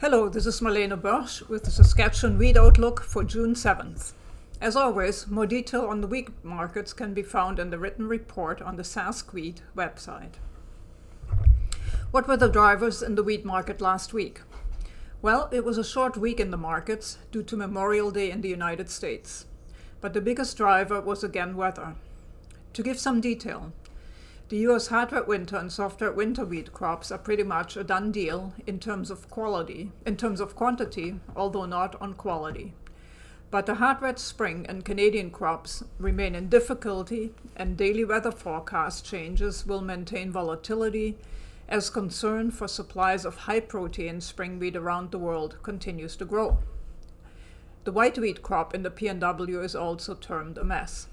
Hello, this is Marlene Boersch with the Saskatchewan Wheat Outlook for June 7th. As always, more detail on the wheat markets can be found in the written report on the Sask Wheat website. What were the drivers in the wheat market last week? Well, it was a short week in the markets due to Memorial Day in the United States. But the biggest driver was again weather. To give some detail, the US hard red winter and soft red winter wheat crops are pretty much a done deal in terms of quality, in terms of quantity, although not on quality. But the hard red spring and Canadian crops remain in difficulty, and daily weather forecast changes will maintain volatility as concern for supplies of high protein spring wheat around the world continues to grow. The white wheat crop in the PNW is also termed a mess.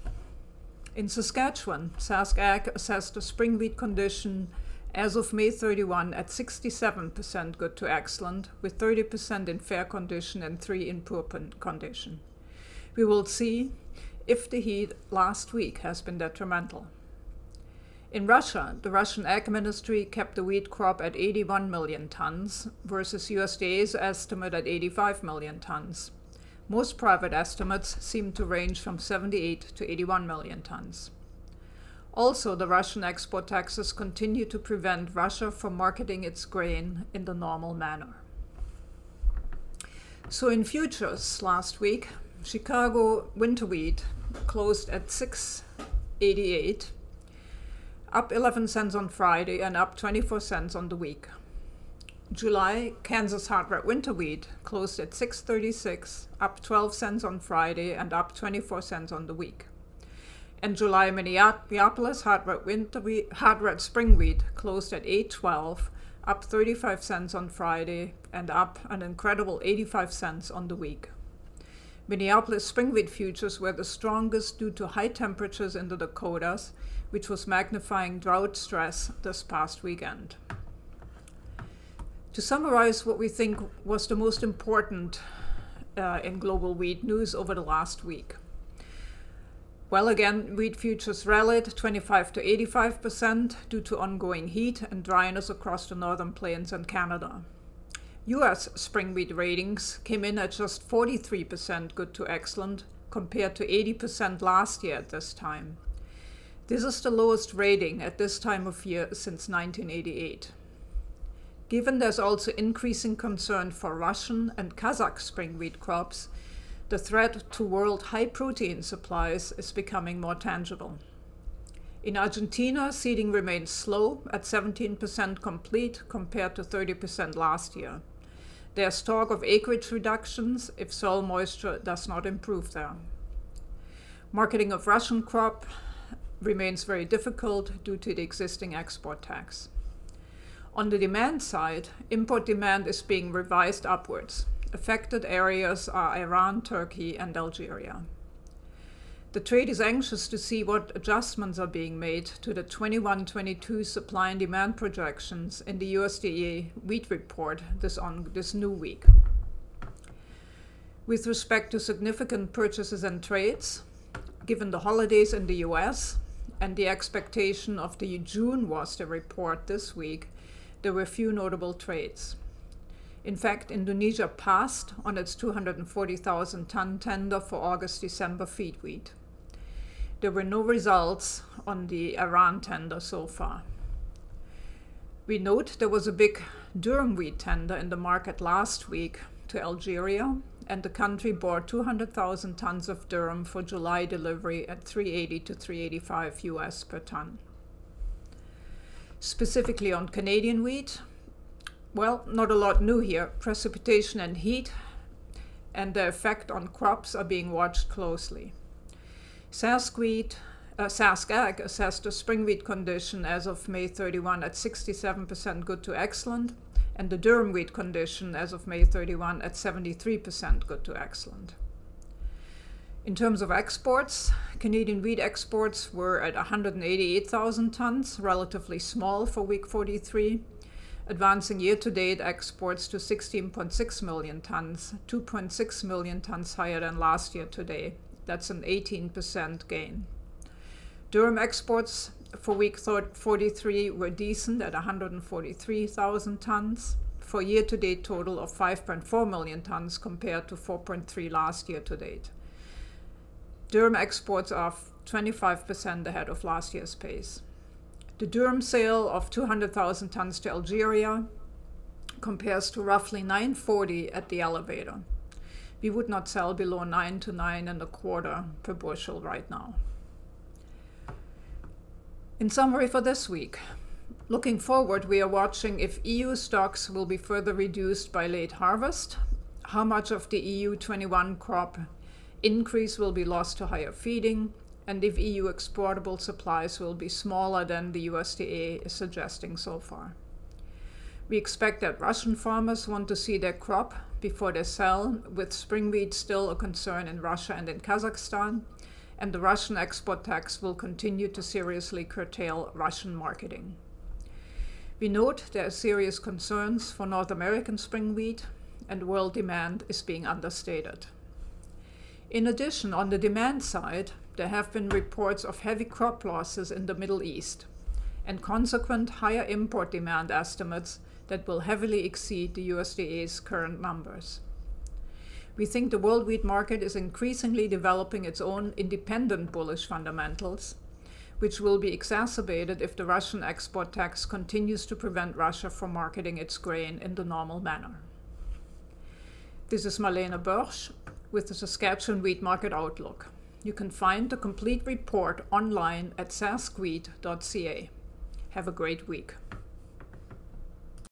In Saskatchewan, Sask Ag assessed the spring wheat condition as of May 31 at 67% good to excellent, with 30% in fair condition and 3 in poor condition. We will see if the heat last week has been detrimental. In Russia, the Russian Ag Ministry kept the wheat crop at 81 million tons versus USDA's estimate at 85 million tons. Most private estimates seem to range from 78 to 81 million tons. Also, the Russian export taxes continue to prevent Russia from marketing its grain in the normal manner. So, in futures last week, Chicago winter wheat closed at 688, up 11 cents on Friday and up 24 cents on the week. July Kansas hard red winter wheat closed at 636, up 12 cents on Friday and up 24 cents on the week. And July Minneapolis hard red winter wheat, hard red spring wheat closed at 812, up 35 cents on Friday and up an incredible 85 cents on the week. Minneapolis spring wheat futures were the strongest due to high temperatures in the Dakotas, which was magnifying drought stress this past weekend. To summarize what we think was the most important uh, in global wheat news over the last week. Well, again, wheat futures rallied 25 to 85 percent due to ongoing heat and dryness across the northern plains and Canada. US spring wheat ratings came in at just 43 percent good to excellent compared to 80 percent last year at this time. This is the lowest rating at this time of year since 1988. Given there's also increasing concern for Russian and Kazakh spring wheat crops, the threat to world high protein supplies is becoming more tangible. In Argentina, seeding remains slow at 17% complete compared to 30% last year. There's talk of acreage reductions if soil moisture does not improve there. Marketing of Russian crop remains very difficult due to the existing export tax. On the demand side, import demand is being revised upwards. Affected areas are Iran, Turkey, and Algeria. The trade is anxious to see what adjustments are being made to the 21 22 supply and demand projections in the USDA wheat report this, on, this new week. With respect to significant purchases and trades, given the holidays in the US and the expectation of the June WASDE report this week, there were few notable trades. In fact, Indonesia passed on its 240,000 ton tender for August December feed wheat. There were no results on the Iran tender so far. We note there was a big durum wheat tender in the market last week to Algeria, and the country bought 200,000 tons of durum for July delivery at 380 to 385 US per ton. Specifically on Canadian wheat, well, not a lot new here. Precipitation and heat and the effect on crops are being watched closely. Sask uh, Sask Ag assessed the spring wheat condition as of May 31 at 67% good to excellent, and the durum wheat condition as of May 31 at 73% good to excellent. In terms of exports, Canadian wheat exports were at 188,000 tons, relatively small for week 43, advancing year to date exports to 16.6 million tons, 2.6 million tons higher than last year today. That's an 18% gain. Durum exports for week 43 were decent at 143,000 tons. for year to date total of 5.4 million tons compared to 4.3 last year to date. Durum exports are 25% ahead of last year's pace. The durum sale of 200,000 tons to Algeria compares to roughly 940 at the elevator. We would not sell below 9 to 9 and a quarter per bushel right now. In summary for this week, looking forward, we are watching if EU stocks will be further reduced by late harvest, how much of the EU 21 crop increase will be lost to higher feeding, and if EU exportable supplies will be smaller than the USDA is suggesting so far. We expect that Russian farmers want to see their crop before they sell, with spring wheat still a concern in Russia and in Kazakhstan, and the Russian export tax will continue to seriously curtail Russian marketing. We note there are serious concerns for North American spring wheat, and world demand is being understated. In addition, on the demand side, there have been reports of heavy crop losses in the Middle East and consequent higher import demand estimates that will heavily exceed the USDA's current numbers. We think the world wheat market is increasingly developing its own independent bullish fundamentals, which will be exacerbated if the Russian export tax continues to prevent Russia from marketing its grain in the normal manner. This is Marlene Boersch with the Saskatchewan Wheat Market Outlook. You can find the complete report online at saskwheat.ca. Have a great week.